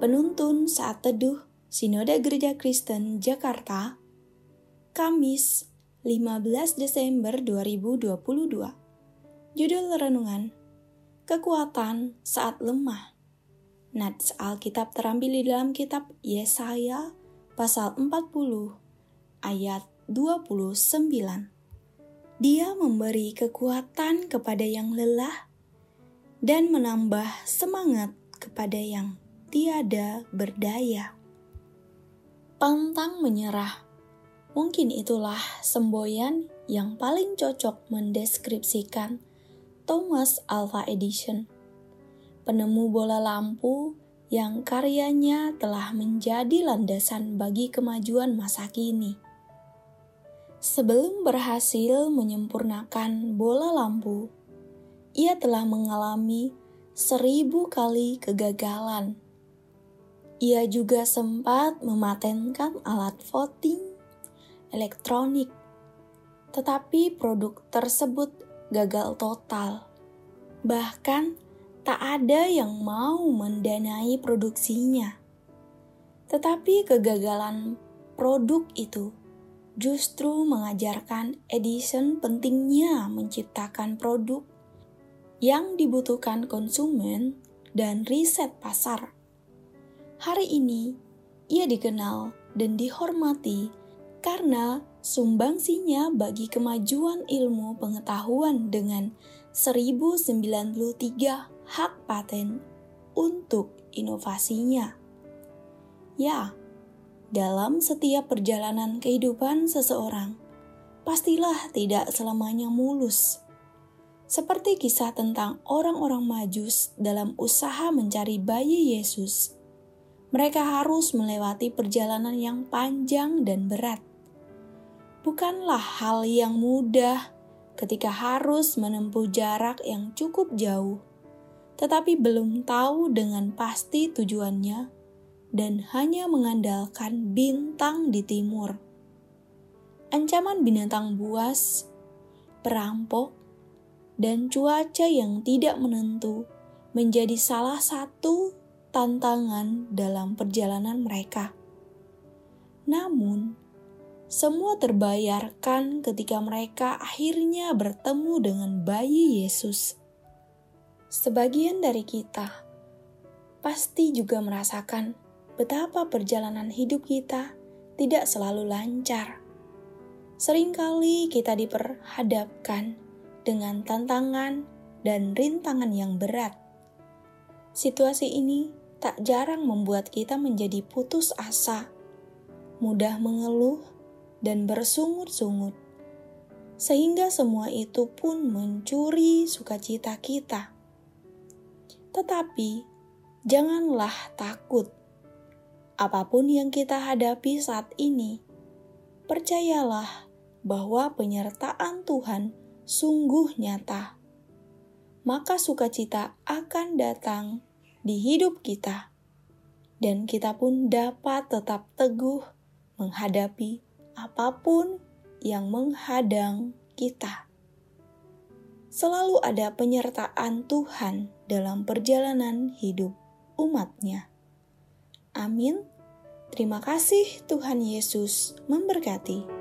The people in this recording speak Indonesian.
Penuntun saat teduh Sinode Gereja Kristen Jakarta, Kamis 15 Desember 2022. Judul renungan, Kekuatan saat lemah. Nats Alkitab terambil di dalam kitab Yesaya pasal 40 ayat 29. Dia memberi kekuatan kepada yang lelah dan menambah semangat kepada yang tiada berdaya pantang menyerah. Mungkin itulah semboyan yang paling cocok mendeskripsikan Thomas Alva Edison, penemu bola lampu yang karyanya telah menjadi landasan bagi kemajuan masa kini. Sebelum berhasil menyempurnakan bola lampu, ia telah mengalami seribu kali kegagalan ia juga sempat mematenkan alat voting elektronik, tetapi produk tersebut gagal total. Bahkan tak ada yang mau mendanai produksinya. Tetapi kegagalan produk itu justru mengajarkan Edison pentingnya menciptakan produk yang dibutuhkan konsumen dan riset pasar. Hari ini, ia dikenal dan dihormati karena sumbangsinya bagi kemajuan ilmu pengetahuan dengan 1093 hak paten untuk inovasinya. Ya, dalam setiap perjalanan kehidupan seseorang, pastilah tidak selamanya mulus. Seperti kisah tentang orang-orang majus dalam usaha mencari bayi Yesus mereka harus melewati perjalanan yang panjang dan berat. Bukanlah hal yang mudah ketika harus menempuh jarak yang cukup jauh, tetapi belum tahu dengan pasti tujuannya dan hanya mengandalkan bintang di timur. Ancaman binatang buas, perampok, dan cuaca yang tidak menentu menjadi salah satu tantangan dalam perjalanan mereka. Namun, semua terbayarkan ketika mereka akhirnya bertemu dengan bayi Yesus. Sebagian dari kita pasti juga merasakan betapa perjalanan hidup kita tidak selalu lancar. Seringkali kita diperhadapkan dengan tantangan dan rintangan yang berat. Situasi ini tak jarang membuat kita menjadi putus asa, mudah mengeluh, dan bersungut-sungut, sehingga semua itu pun mencuri sukacita kita. Tetapi janganlah takut. Apa pun yang kita hadapi saat ini, percayalah bahwa penyertaan Tuhan sungguh nyata. Maka sukacita akan datang di hidup kita, dan kita pun dapat tetap teguh menghadapi apa pun yang menghadang kita. Selalu ada penyertaan Tuhan dalam perjalanan hidup umatnya. Amin. Terima kasih Tuhan Yesus memberkati.